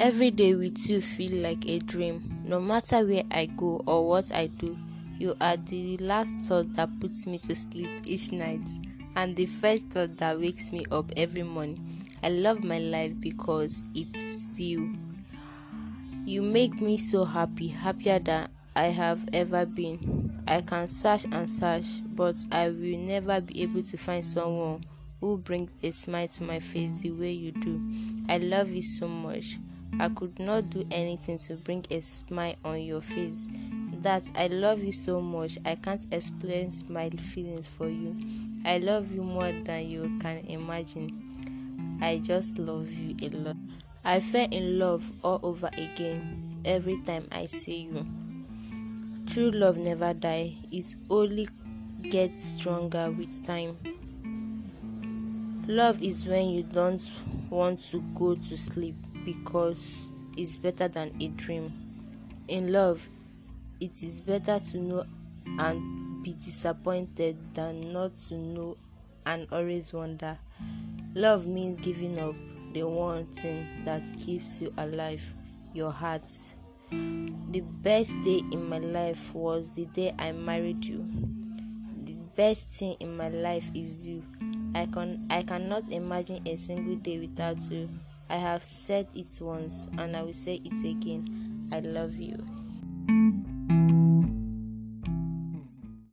Every day with you feel like a dream. No matter where I go or what I do, you are the last thought that puts me to sleep each night and the first thought that wakes me up every morning. I love my life because it's you. You make me so happy, happier than I have ever been. I can search and search, but I will never be able to find someone who brings a smile to my face the way you do. I love you so much. I could not do anything to bring a smile on your face. That I love you so much, I can't explain my feelings for you. I love you more than you can imagine. I just love you a lot. I fell in love all over again every time I see you. True love never dies, it only gets stronger with time. Love is when you don't want to go to sleep because it's better than a dream. In love, it is better to know and be disappointed than not to know and always wonder. Love means giving up the one thing that keeps you alive your heart. The best day in my life was the day I married you. The best thing in my life is you. I can I cannot imagine a single day without you. I have said it once and I will say it again. I love you.